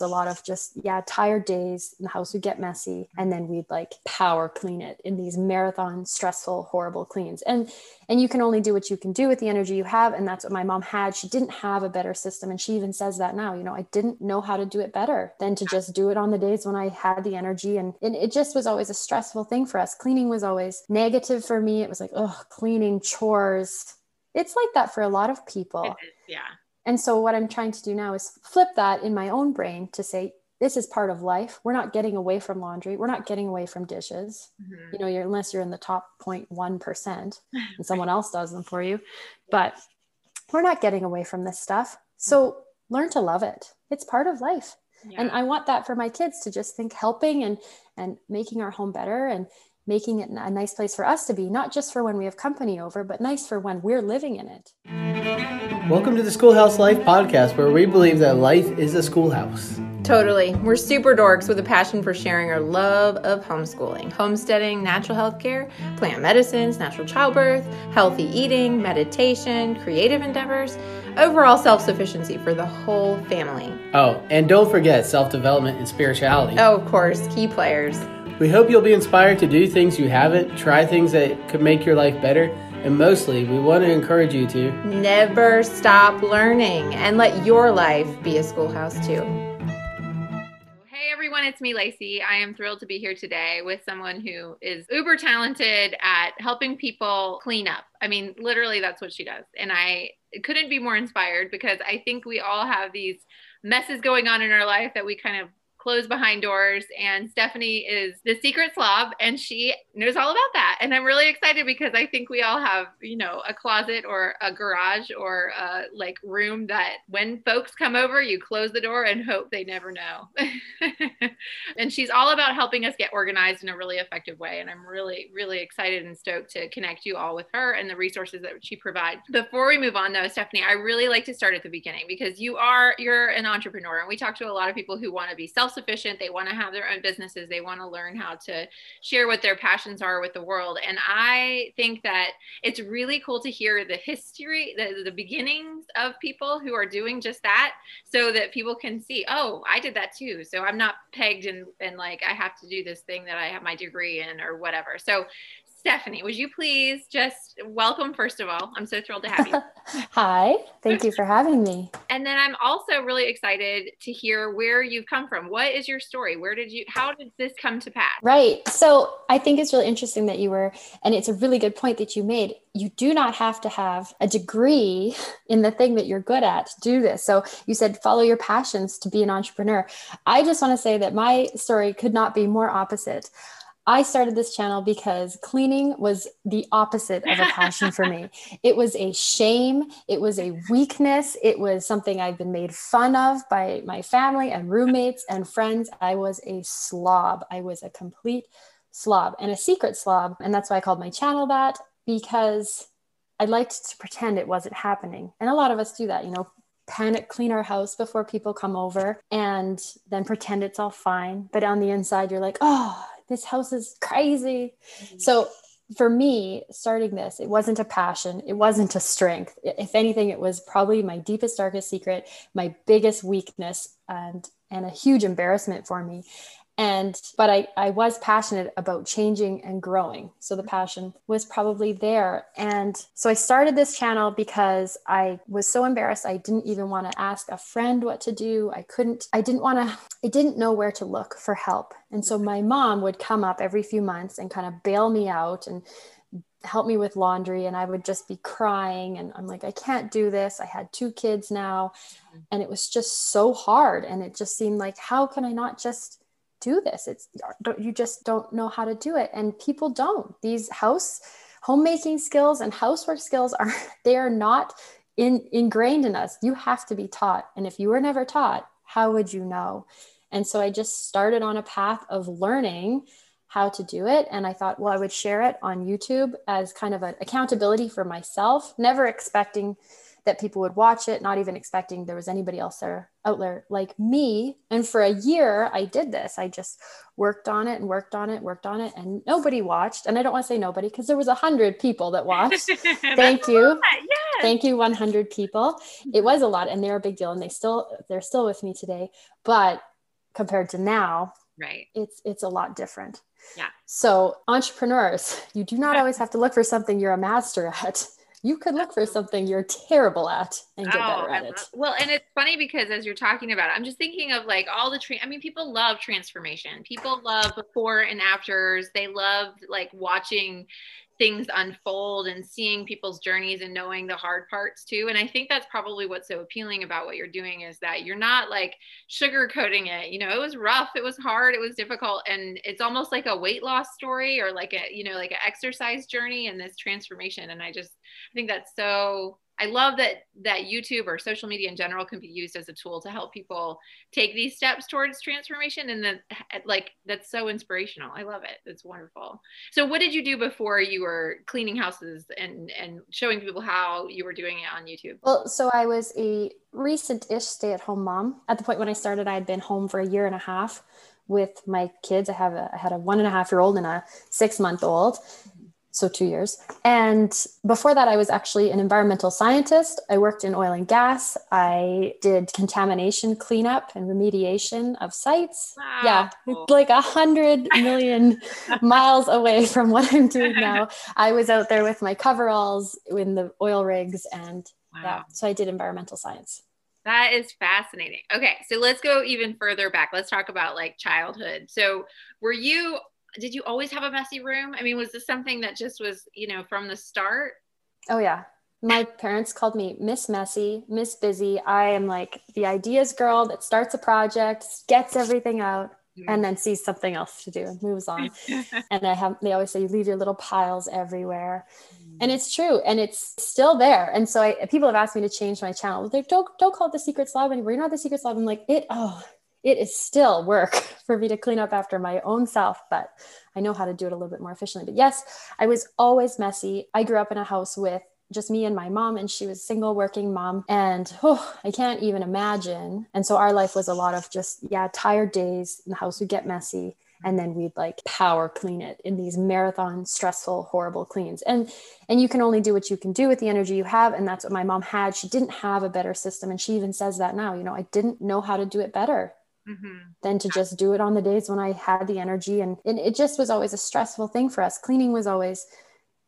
a lot of just yeah tired days the house would get messy and then we'd like power clean it in these marathon stressful horrible cleans. And and you can only do what you can do with the energy you have and that's what my mom had. She didn't have a better system and she even says that now you know i didn't know how to do it better than to just do it on the days when i had the energy. And, and it just was always a stressful thing for us. Cleaning was always negative for me. It was like oh cleaning chores. It's like that for a lot of people. Yeah and so what I'm trying to do now is flip that in my own brain to say, this is part of life. We're not getting away from laundry. We're not getting away from dishes. Mm-hmm. You know, you're, unless you're in the top 0.1% and someone else does them for you. But we're not getting away from this stuff. So learn to love it. It's part of life. Yeah. And I want that for my kids to just think helping and and making our home better and making it a nice place for us to be, not just for when we have company over, but nice for when we're living in it. Welcome to the Schoolhouse Life podcast, where we believe that life is a schoolhouse. Totally. We're super dorks with a passion for sharing our love of homeschooling, homesteading, natural health care, plant medicines, natural childbirth, healthy eating, meditation, creative endeavors, overall self sufficiency for the whole family. Oh, and don't forget self development and spirituality. Oh, of course, key players. We hope you'll be inspired to do things you haven't, try things that could make your life better, and mostly, we want to encourage you to never stop learning and let your life be a schoolhouse too. Hey everyone, it's me, Lacey. I am thrilled to be here today with someone who is uber talented at helping people clean up. I mean, literally, that's what she does. And I couldn't be more inspired because I think we all have these messes going on in our life that we kind of closed behind doors. And Stephanie is the secret slob and she knows all about that. And I'm really excited because I think we all have, you know, a closet or a garage or a like room that when folks come over, you close the door and hope they never know. and she's all about helping us get organized in a really effective way. And I'm really, really excited and stoked to connect you all with her and the resources that she provides. Before we move on though, Stephanie, I really like to start at the beginning because you are, you're an entrepreneur and we talk to a lot of people who want to be self self-sufficient. They want to have their own businesses. They want to learn how to share what their passions are with the world. And i think that it's really cool to hear the history the, the beginnings of people who are doing just that so that people can see oh i did that too. So i'm not pegged and and like i have to do this thing that i have my degree in or whatever. So Stephanie, would you please just welcome, first of all? I'm so thrilled to have you. Hi, thank you for having me. And then I'm also really excited to hear where you've come from. What is your story? Where did you, how did this come to pass? Right. So I think it's really interesting that you were, and it's a really good point that you made. You do not have to have a degree in the thing that you're good at to do this. So you said follow your passions to be an entrepreneur. I just want to say that my story could not be more opposite. I started this channel because cleaning was the opposite of a passion for me. It was a shame. It was a weakness. It was something I've been made fun of by my family and roommates and friends. I was a slob. I was a complete slob and a secret slob. And that's why I called my channel that because I liked to pretend it wasn't happening. And a lot of us do that, you know, panic clean our house before people come over and then pretend it's all fine. But on the inside, you're like, oh, this house is crazy. Mm-hmm. So for me, starting this, it wasn't a passion, it wasn't a strength. If anything, it was probably my deepest, darkest secret, my biggest weakness, and and a huge embarrassment for me and but I, I was passionate about changing and growing. So the passion was probably there. And so i started this channel because i was so embarrassed. I didn't even want to ask a friend what to do. I couldn't i didn't want to i didn't know where to look for help. And so my mom would come up every few months and kind of bail me out and help me with laundry. And I would just be crying and I'm like I can't do this. I had two kids now. Mm-hmm. And it was just so hard. And it just seemed like how can I not just do this. It's you just don't know how to do it. And people don't. These house homemaking skills and housework skills are they are not in, ingrained in us. You have to be taught. And if you were never taught how would you know? And so i just started on a path of learning how to do it. And i thought well i would share it on youtube as kind of an accountability for myself never expecting that people would watch it, not even expecting there was anybody else there out there like me. And for a year, I did this. I just worked on it and worked on it, worked on it, and nobody watched. And I don't want to say nobody because there was a hundred people that watched. Thank you. Yes. Thank you, 100 people. It was a lot, and they're a big deal, and they still they're still with me today. But compared to now, right, it's it's a lot different. Yeah. So entrepreneurs, you do not always have to look for something you're a master at you could look for something you're terrible at and get oh, better at it. Well, and it's funny because as you're talking about it, I'm just thinking of like all the tra- I mean, people love transformation. People love before and afters. They love like watching things unfold and seeing people's journeys and knowing the hard parts too. And I think that's probably what's so appealing about what you're doing is that you're not like sugarcoating it. You know, it was rough, it was hard, it was difficult. And it's almost like a weight loss story or like a, you know, like an exercise journey and this transformation. And I just, I think that's so I love that that YouTube or social media in general can be used as a tool to help people take these steps towards transformation and then like that's so inspirational. I love it. It's wonderful. So what did you do before you were cleaning houses and and showing people how you were doing it on YouTube? Well, so I was a recent-ish stay-at-home mom. At the point when I started, I had been home for a year and a half with my kids. I have a, I had a one and a half year old and a six month old so two years. And before that, I was actually an environmental scientist. I worked in oil and gas. I did contamination cleanup and remediation of sites. Wow. Yeah, like a hundred million miles away from what I'm doing now. I was out there with my coveralls in the oil rigs, and wow. yeah, so I did environmental science. That is fascinating. Okay, so let's go even further back. Let's talk about like childhood. So, were you did you always have a messy room? I mean, was this something that just was, you know, from the start? Oh yeah. My parents called me Miss Messy, Miss Busy. I am like the ideas girl that starts a project, gets everything out, mm-hmm. and then sees something else to do and moves on. and I have they always say you leave your little piles everywhere. Mm-hmm. And it's true. And it's still there. And so I, people have asked me to change my channel. They're don't don't call it the Secret Slob anymore. You're not the Secret Slob. I'm like, it oh, it is still work for me to clean up after my own self, but I know how to do it a little bit more efficiently. But yes, I was always messy. I grew up in a house with just me and my mom and she was single working mom and oh i can't even imagine. And so our life was a lot of just yeah tired days the house. Would get messy and then we'd like power clean it in these marathon stressful horrible cleans. And and you can only do what you can do with the energy you have and that's what my mom had. She didn't have a better system and she even says that now. You know i didn't know how to do it better mm-hmm. than to just do it on the days when I had the energy. And, and it just was always a stressful thing for us. Cleaning was always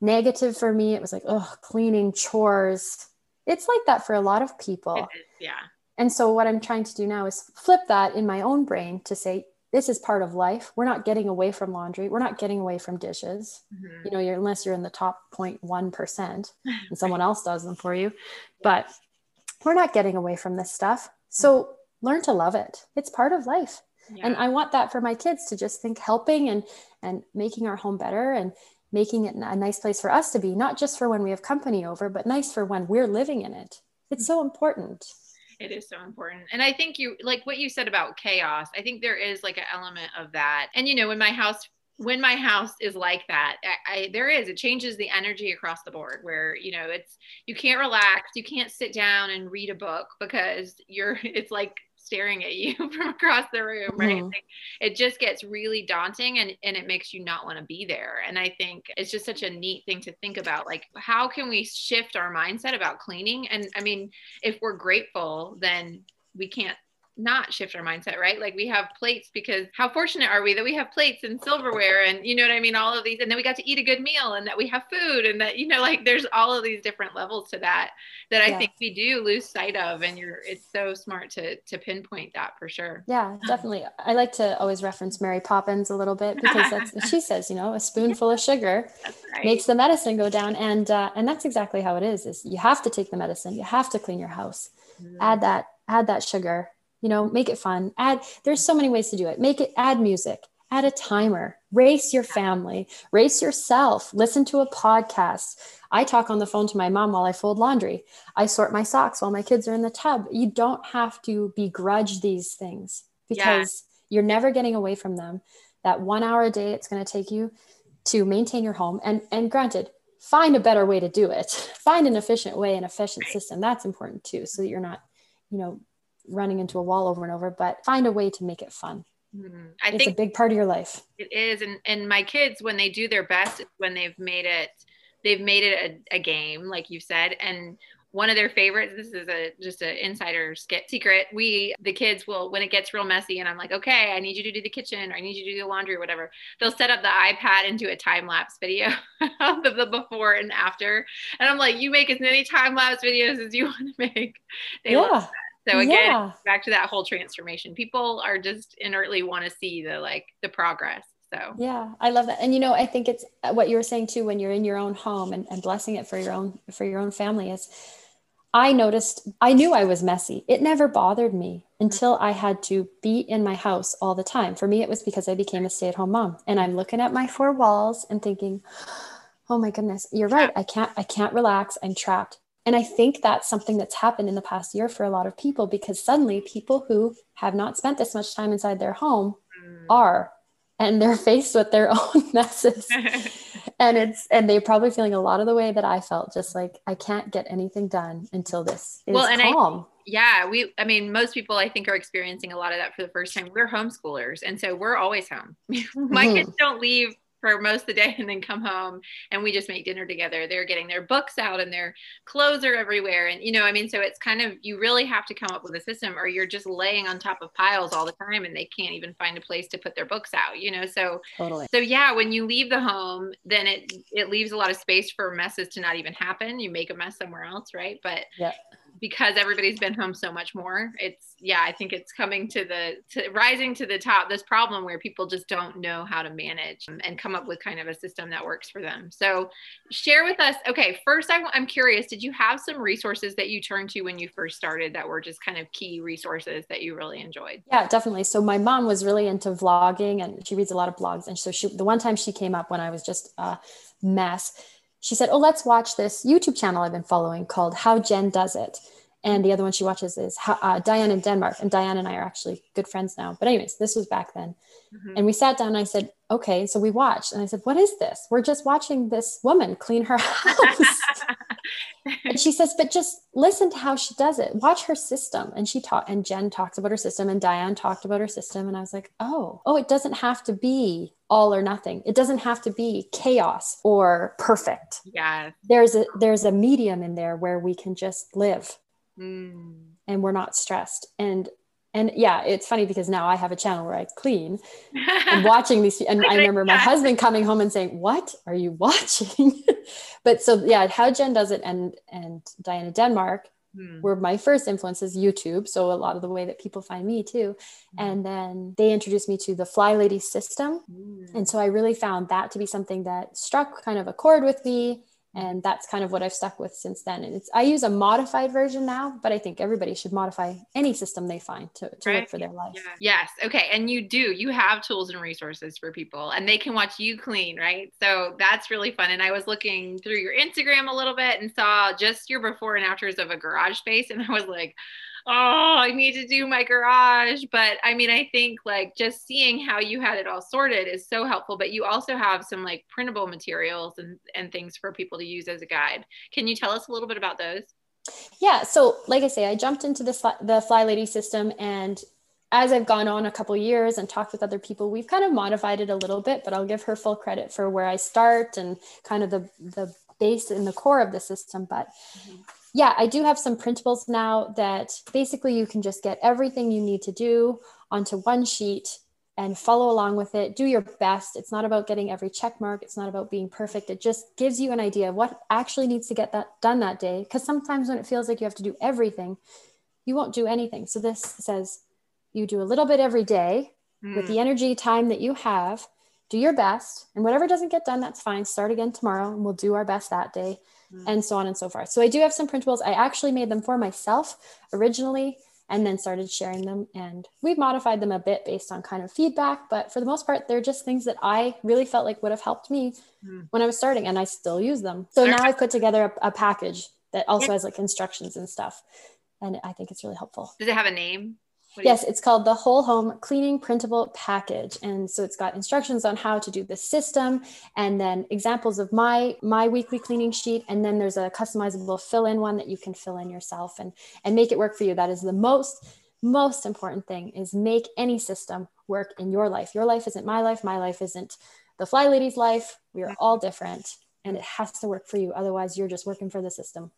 negative for me. It was like, oh, cleaning, chores. It's like that for a lot of people. Yeah. And so what I'm trying to do now is flip that in my own brain to say, this is part of life. We're not getting away from laundry. We're not getting away from dishes. Mm-hmm. You know, you're unless you're in the top 0.1% and someone else does them for you. But we're not getting away from this stuff. So learn to love it. It's part of life. Yeah. And I want that for my kids to just think helping and and making our home better and making it a nice place for us to be, not just for when we have company over, but nice for when we're living in it. It's so important. It is so important. And I think you like what you said about chaos. I think there is like an element of that. And you know, when my house when my house is like that I, I, there is it changes the energy across the board where you know it's you can't relax you can't sit down and read a book because you're it's like staring at you from across the room, right? Mm-hmm. it just gets really daunting and, and it makes you not want to be there. And I think it's just such a neat thing to think about. Like, how can we shift our mindset about cleaning? And I mean, if we're grateful, then we can't not shift our mindset, right? Like we have plates because how fortunate are we that we have plates and silverware and you know what I mean? All of these, and then we got to eat a good meal and that we have food and that, you know, like there's all of these different levels to that that I yeah. think we do lose sight of. And you're, it's so smart to, to pinpoint that for sure. Yeah, definitely. I like to always reference Mary Poppins a little bit because that's what she says, you know, a spoonful of sugar right. makes the medicine go down. And, uh, and that's exactly how it is, is you have to take the medicine. You have to clean your house, mm-hmm. add that, add that sugar you know make it fun. Add there's so many ways to do it. Make it add music add a timer race your family race yourself listen to a podcast. I talk on the phone to my mom while i fold laundry. I sort my socks while my kids are in the tub. You don't have to begrudge these things because yeah. you're never getting away from them. That one hour a day it's going to take you to maintain your home. And and granted find a better way to do it. Find an efficient way an efficient system. That's important too so that you're not you know running into a wall over and over but find a way to make it fun mm-hmm. I it's think a big part of your life it is and and my kids when they do their best when they've made it they've made it a, a game like you said and one of their favorites this is a just an insider secret we the kids will when it gets real messy and i'm like okay i need you to do the kitchen or i need you to do the laundry or whatever they'll set up the ipad and do a time lapse video of the, the before and after and i'm like you make as many time lapse videos as you want to make they yeah. So again, yeah. back to that whole transformation. People are just inertly want to see the like the progress. So yeah, I love that. And you know, I think it's uh, what you were saying too when you're in your own home and, and blessing it for your own for your own family is I noticed, I knew I was messy. It never bothered me until I had to be in my house all the time. For me, it was because I became a stay at home mom. And I'm looking at my four walls and thinking, oh my goodness, you're right. I can't, I can't relax. I'm trapped. And I think that's something that's happened in the past year for a lot of people because suddenly people who have not spent this much time inside their home mm. are and they're faced with their own messes and it's and they're probably feeling a lot of the way that i felt just like i can't get anything done until this is well, and calm I, yeah we i mean most people i think are experiencing a lot of that for the first time we're homeschoolers and so we're always home my mm-hmm. kids don't leave for most of the day and then come home and we just make dinner together. They're getting their books out and their clothes are everywhere. And, you know, I mean, so it's kind of, you really have to come up with a system or you're just laying on top of piles all the time and they can't even find a place to put their books out, you know? So, totally. So yeah, when you leave the home, then it, it leaves a lot of space for messes to not even happen. You make a mess somewhere else. Right. But yeah because everybody's been home so much more it's yeah i think it's coming to the to rising to the top this problem where people just don't know how to manage and come up with kind of a system that works for them. So share with us okay first I, i'm curious did you have some resources that you turned to when you first started that were just kind of key resources that you really enjoyed? Yeah definitely. So my mom was really into vlogging and she reads a lot of blogs. And so she the one time she came up when i was just a mess she said, Oh, let's watch this YouTube channel I've been following called How Jen Does It. And the other one she watches is uh, Diane in Denmark. And Diane and I are actually good friends now. But, anyways, this was back then. Mm-hmm. And we sat down and I said, Okay. So we watched. And I said, What is this? We're just watching this woman clean her house. and she says, But just listen to how she does it. Watch her system. And she talked, and Jen talks about her system, and Diane talked about her system. And I was like, Oh, oh, it doesn't have to be all or nothing. It doesn't have to be chaos or perfect. Yeah. There's a there's a medium in there where we can just live. Mm. And we're not stressed. And and yeah, it's funny because now I have a channel where I clean and watching these. And I remember my husband coming home and saying, "What are you watching?" but so yeah, how Jen does it, and and Diane in Denmark hmm. were my first influences youtube so a lot of the way that people find me too hmm. and then they introduced me to the fly lady system hmm. and so i really found that to be something that struck kind of a chord with me and that's kind of what I've stuck with since then. And it's I use a modified version now, but I think everybody should modify any system they find to, to right. work for their life. Yeah. Yes. Okay. And you do, you have tools and resources for people and they can watch you clean, right? So that's really fun. And I was looking through your Instagram a little bit and saw just your before and afters of a garage space. And I was like, oh, I need to do my garage. But I mean, I think like just seeing how you had it all sorted is so helpful. But you also have some like printable materials and, and things for people to use as a guide. Can you tell us a little bit about those? Yeah. So, like I say, I jumped into the, the Fly Lady system and as I've gone on a couple years and talked with other people, we've kind of modified it a little bit, but I'll give her full credit for where I start and kind of the, the base and the core of the system. But mm-hmm yeah, I do have some printables now that basically you can just get everything you need to do onto one sheet and follow along with it. Do your best. It's not about getting every check mark. It's not about being perfect. It just gives you an idea of what actually needs to get that done that day. Because sometimes when it feels like you have to do everything, you won't do anything. So this says you do a little bit every day mm. with the hmm. energy time that you have. Do your best, and whatever doesn't get done, that's fine. Start again tomorrow, and we'll do our best that day mm. and so on and so forth. So I do have some printables. I actually made them for myself originally and then started sharing them and we've modified them a bit based on kind of feedback but for the most part they're just things that i really felt like would have helped me mm. when i was starting and i still use them so now i've put together a, a package that also yeah. has like instructions and stuff and i think it's really helpful does it have a name Yes, it's called the Whole Home Cleaning Printable Package, and so it's got instructions on how to do the system, and then examples of my my weekly cleaning sheet, and then there's a customizable fill-in one that you can fill in yourself and and make it work for you. That is the most most important thing is make any system work in your life. Your life isn't my life. My life isn't the fly lady's life. We are all different, and it has to work for you. Otherwise, you're just working for the system.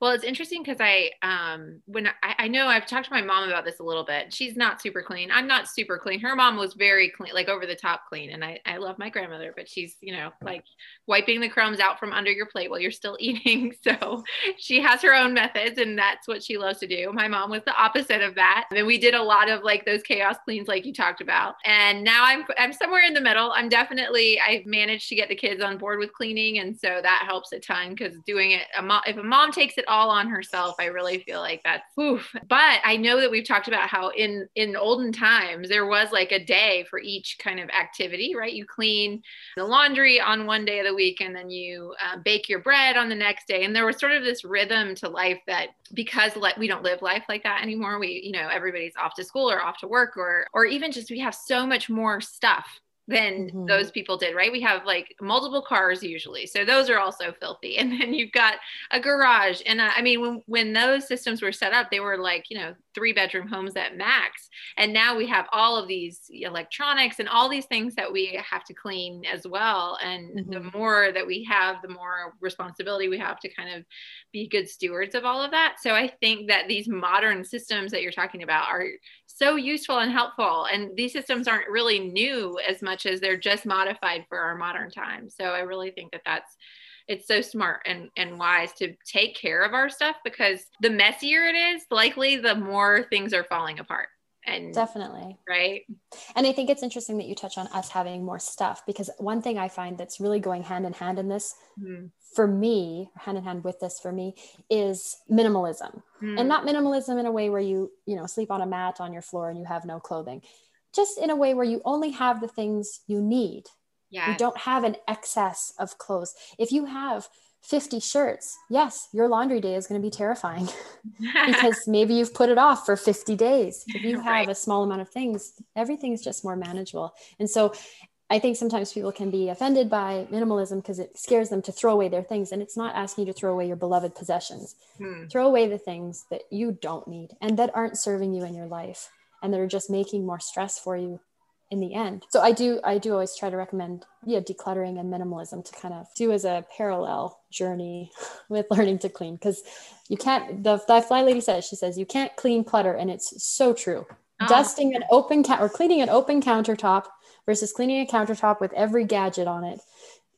Well, it's interesting because I, um, when I, I, know I've talked to my mom about this a little bit. She's not super clean. I'm not super clean. Her mom was very clean, like over the top clean. And I, I love my grandmother, but she's, you know, like wiping the crumbs out from under your plate while you're still eating. So she has her own methods and that's what she loves to do. My mom was the opposite of that. And we did a lot of like those chaos cleans, like you talked about. And now I'm, I'm somewhere in the middle. I'm definitely, I've managed to get the kids on board with cleaning. And so that helps a ton because doing it, a mom, if a mom takes it all on herself, I really feel like that's oof. But I know that we've talked about how in in olden times there was like a day for each kind of activity, right? You clean the laundry on one day of the week, and then you uh, bake your bread on the next day. And there was sort of this rhythm to life that because le- we don't live life like that anymore. We, you know, everybody's off to school or off to work, or or even just we have so much more stuff than mm-hmm. those people did, right? We have like multiple cars usually. So those are also filthy. And then you've got a garage. And uh, I mean, when, when those systems were set up, they were like, you know, three bedroom homes at max. And now we have all of these electronics and all these things that we have to clean as well. And mm-hmm. the more that we have, the more responsibility we have to kind of be good stewards of all of that. So I think that these modern systems that you're talking about are so useful and helpful. And these systems aren't really new as much as they're just modified for our modern time. So I really think that that's it's so smart and, and wise to take care of our stuff because the messier it is, likely the more things are falling apart. And definitely. Right. And I think it's interesting that you touch on us having more stuff because one thing I find that's really going hand in hand in this mm-hmm. for me, hand in hand with this for me, is minimalism. Mm-hmm. And not minimalism in a way where you, you know, sleep on a mat on your floor and you have no clothing. Just in a way where you only have the things you need yeah. You don't have an excess of clothes. If you have 50 shirts, yes, your laundry day is going to be terrifying because maybe you've put it off for 50 days. If you have right. a small amount of things, everything's just more manageable. And so I think sometimes people can be offended by minimalism because it scares them to throw away their things. And it's not asking you to throw away your beloved possessions. Hmm. Throw away the things that you don't need and that aren't serving you in your life and that are just making more stress for you in the end. So I do I do always try to recommend yeah decluttering and minimalism to kind of do as a parallel journey with learning to clean because you can't the, the fly lady says she says you can't clean clutter and it's so true. Oh. Dusting an open cat or cleaning an open countertop versus cleaning a countertop with every gadget on it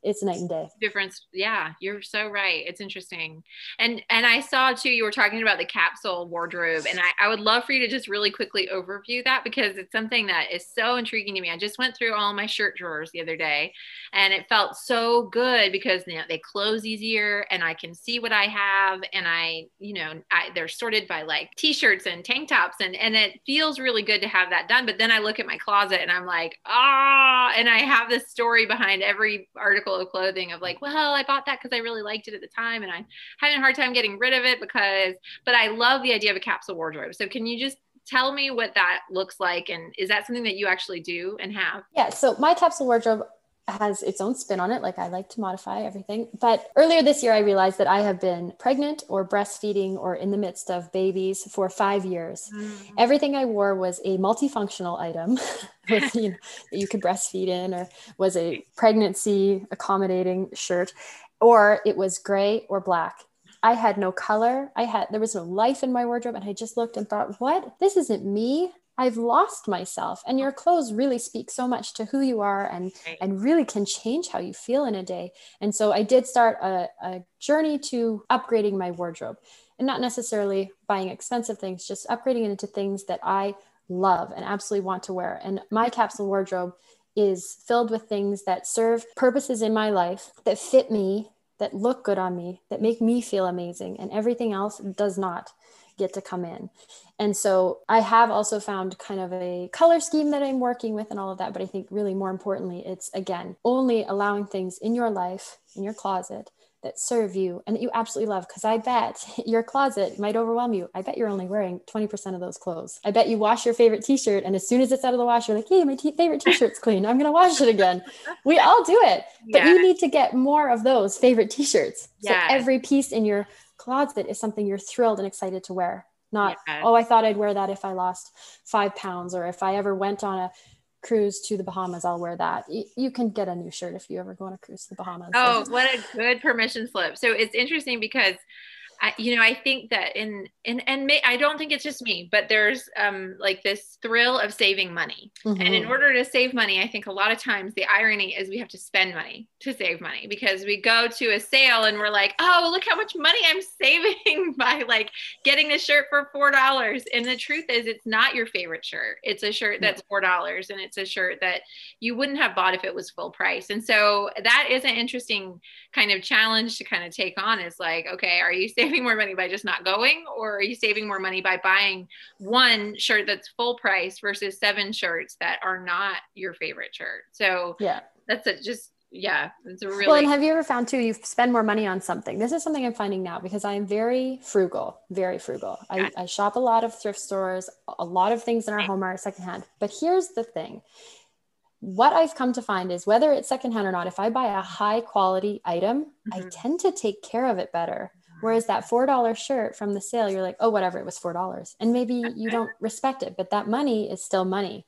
it's night and day. Difference yeah you're so right. It's interesting. And and i saw too you were talking about the capsule wardrobe and I, I would love for you to just really quickly overview that because it's something that is so intriguing to me. I just went through all my shirt drawers the other day and it felt so good because you know, they close easier and i can see what i have and i you know I, they're sorted by like t-shirts and tank tops and and it feels really good to have that done. But then i look at my closet and i'm like ah and i have this story behind every article of clothing of like, well, I bought that because I really liked it at the time and I'm having a hard time getting rid of it because, but I love the idea of a capsule wardrobe. So can you just tell me what that looks like and is that something that you actually do and have? Yeah, so my capsule wardrobe has its own spin on it. Like I like to modify everything. But earlier this year, I realized that I have been pregnant or breastfeeding or in the midst of babies for five years. Mm. Everything I wore was a multifunctional item with, you know, that you could breastfeed in, or was a pregnancy accommodating shirt, or it was gray or black. I had no color. I had, there was no life in my wardrobe. And I just looked and thought, what? This isn't me. I've lost myself. And your clothes really speak so much to who you are and right. and really can change how you feel in a day. And so I did start a, a journey to upgrading my wardrobe and not necessarily buying expensive things, just upgrading it into things that I love and absolutely want to wear. And my capsule wardrobe is filled with things that serve purposes in my life that fit me, that look good on me, that make me feel amazing, and everything else does not get to come in. And so I have also found kind of a color scheme that I'm working with and all of that. But I think really more importantly, it's again, only allowing things in your life, in your closet that serve you and that you absolutely love. Because I bet your closet might overwhelm you. I bet you're only wearing 20% of those clothes. I bet you wash your favorite t shirt, and as soon as it's out of the wash, you're like, hey, my t- favorite t shirt's clean. I'm going to wash it again. We all do it, but yeah. you need to get more of those favorite t shirts. So yeah. every piece in your closet is something you're thrilled and excited to wear. Not, oh, I thought I'd wear that if I lost five pounds or if I ever went on a cruise to the Bahamas, I'll wear that. You, you, can get a new shirt if you ever go on a cruise to the Bahamas. Oh, what a good permission slip. So it's interesting because I, you know, I think that in and and may, I don't think it's just me, but there's um like this thrill of saving money. Mm-hmm. And in mm-hmm. order to save money, I think a lot of times the irony is we have to spend money to save money because we go to a sale and we're like, oh, look how much money I'm saving by like getting this shirt for four dollars. And the truth is, it's not your favorite shirt. It's a shirt that's four dollars, and it's a shirt that you wouldn't have bought if it was full price. And so that is an interesting kind of challenge to kind of take on. Is like, okay, are you saving more money by just not going, or are you saving more money by buying one shirt that's full price versus seven shirts that are not your favorite shirt? So yeah, that's a, just yeah it's a really well and have you ever found too you spend more money on something? This is something i'm finding now because i am very frugal very frugal. I, I shop a lot of thrift stores a lot of things in our home are secondhand. But here's the thing. What I've come to find is whether it's secondhand or not, if I buy a high quality item, mm-hmm. I tend to take care of it better. Whereas that $4 shirt from the sale, you're like, oh, whatever, it was $4. And maybe you don't respect it, but that money is still money.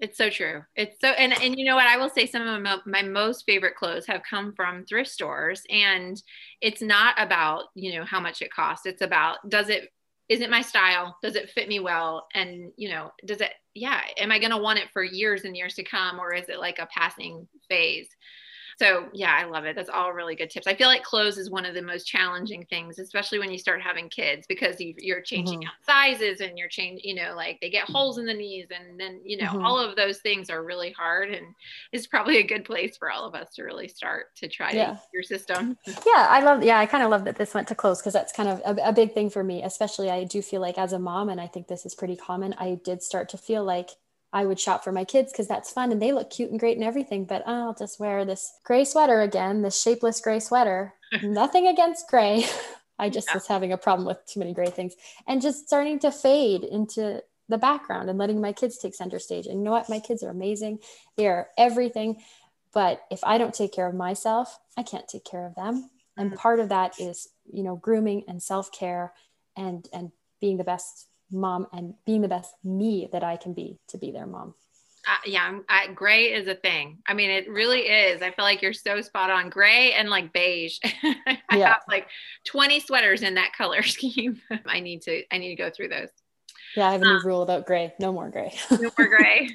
It's so true. It's so, and, and you know what? I will say some of my, my most favorite clothes have come from thrift stores. And it's not about, you know, how much it costs. It's about, does it, is it my style? Does it fit me well? And, you know, does it, yeah, am I going to want it for years and years to come? Or is it like a passing phase? So yeah, I love it. That's all really good tips. I feel like clothes is one of the most challenging things, especially when you start having kids because you, are changing mm-hmm. out sizes and you're changing, you know, like they get holes in the knees and then, you know, mm-hmm. all of those things are really hard and it's probably a good place for all of us to really start to try yeah. to your system. Yeah. I love, yeah, I kind of love that this went to clothes because that's kind of a, a big thing for me, especially I do feel like as a mom, and I think this is pretty common, I did start to feel like I would shop for my kids because that's fun and they look cute and great and everything. But oh, I'll just wear this gray sweater again, this shapeless gray sweater. Nothing against gray. I just yeah. was having a problem with too many gray things and just starting to fade into the background and letting my kids take center stage. And you know what? My kids are amazing. They are everything. But if I don't take care of myself, I can't take care of them. And mm-hmm. part of that is, you know, grooming and self-care and and being the best mom and being the best me that I can be to be their mom. Uh, yeah, I, gray is a thing. I mean, it really is. I feel like you're so spot on. Gray and like beige. I yeah. have like 20 sweaters in that color scheme. I need to. I need to go through those. Yeah, I have a new um, rule about gray. No more gray. no more gray.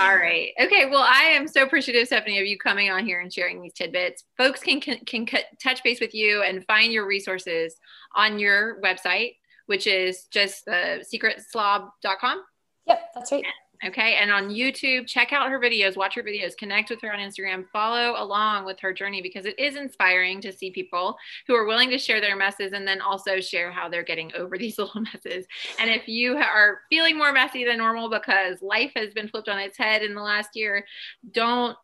All right. Okay. Well, I am so appreciative, Stephanie, of you coming on here and sharing these tidbits. Folks can can, can touch base with you and find your resources on your website, which is just the secretslob.com. Yep, that's right. Okay. And on YouTube, check out her videos, watch her videos, connect with her on Instagram, follow along with her journey because it is inspiring to see people who are willing to share their messes and then also share how they're getting over these little messes. And if you are feeling more messy than normal because life has been flipped on its head in the last year, don't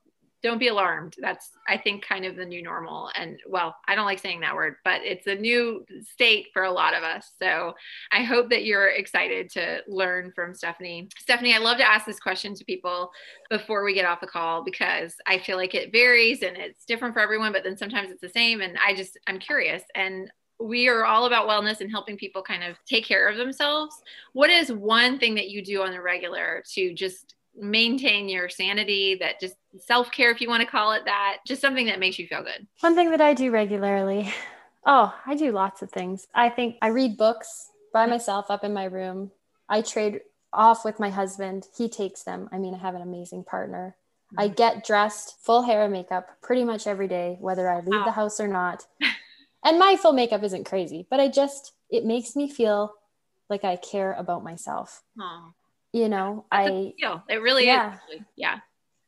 don't be alarmed. That's, I think, kind of the new normal. And well, I don't like saying that word, but it's a new state for a lot of us. So I hope that you're excited to learn from Stephanie. Stephanie, I love to ask this question to people before we get off the call because I feel like it varies and it's different for everyone, but then sometimes it's the same. And I just, I'm curious. And we are all about wellness and helping people kind of take care of themselves. What is one thing that you do on the regular to just maintain your sanity, that just self care, if you want to call it that, just something that makes you feel good? One thing that I do regularly. Oh, I do lots of things. I think I read books by myself up in my room. I trade off with my husband. He takes them. I mean, I have an amazing partner. I mm-hmm. get dressed, full hair and makeup pretty much every day, whether I leave the house or not. and my full makeup isn't crazy, but I just, it makes me feel like I care about myself. You know That's i feel it really yeah. is yeah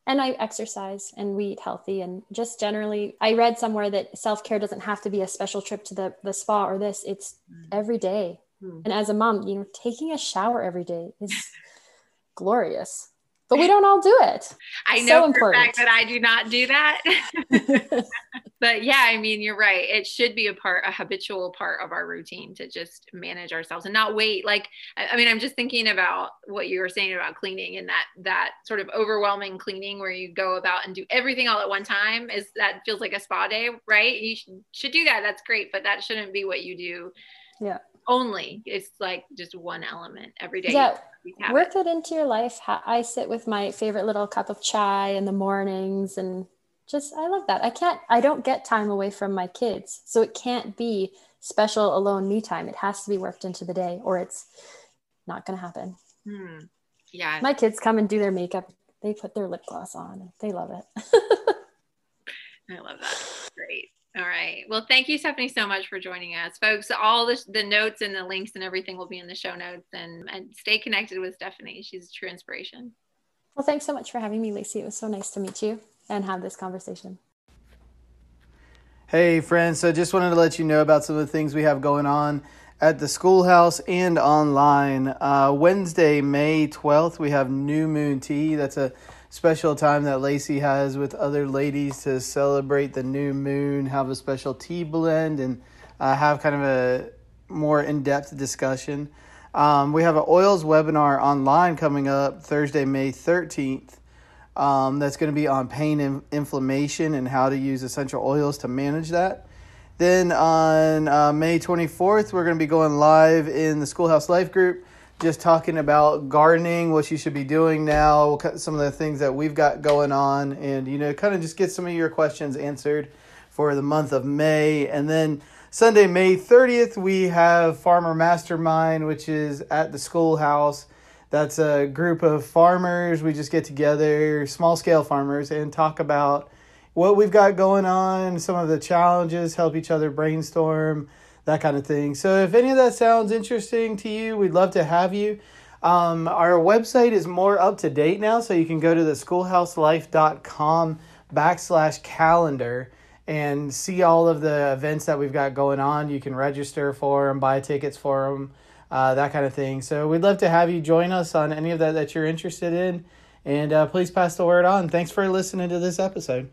and i exercise and we eat healthy and just generally i read somewhere that self-care doesn't have to be a special trip to the, the spa or this it's mm. every day mm. and as a mom you know taking a shower every day is glorious but we don't all do it. I know so fact that I do not do that. but yeah, I mean, you're right. It should be a part, a habitual part of our routine to just manage ourselves and not wait. Like, I mean, I'm just thinking about what you were saying about cleaning and that that sort of overwhelming cleaning where you go about and do everything all at one time. Is that feels like a spa day, right? You should, should do that. That's great, but that shouldn't be what you do. Yeah. Only it's like just one element every day. Yeah work it into your life. I sit with my favorite little cup of chai in the mornings and just, I love that. I can't, I don't get time away from my kids. So it can't be special alone me time. It has to be worked into the day or it's not going to happen. Hmm. Yeah. My kids come and do their makeup. They put their lip gloss on. They love it. I love that. Great. All right. Well, thank you, Stephanie, so much for joining us, folks. All the, the notes and the links and everything will be in the show notes. And, and stay connected with Stephanie. She's a true inspiration. Well, thanks so much for having me, Lacey. It was so nice to meet you and have this conversation. Hey, friends. So, just wanted to let you know about some of the things we have going on at the schoolhouse and online. Uh, Wednesday, May 12th, we have New Moon Tea. That's a special time that Lacey has with other ladies to celebrate the new moon, have a special tea blend, and uh, have kind of a more in depth discussion. Um, we have an oils webinar online coming up Thursday, May 13th. Um, that's going to be on pain and inflammation and how to use essential oils to manage that. Then on uh, May 24th, we're going to be going live in the Schoolhouse Life Group just talking about gardening, what you should be doing now, some of the things that we've got going on, and you know, kind of just get some of your questions answered for the month of May. And then Sunday, May 30th, we have Farmer Mastermind, which is at the schoolhouse. That's a group of farmers. We just get together, small scale farmers, and talk about what we've got going on, some of the challenges, help each other brainstorm that kind of thing. So if any of that sounds interesting to you, we'd love to have you. Um, our website is more up to date now, so you can go to the schoolhouselife.com backslash calendar and see all of the events that we've got going on. You can register for them, buy tickets for them, uh, that kind of thing. So we'd love to have you join us on any of that that you're interested in. And uh, please pass the word on. Thanks for listening to this episode.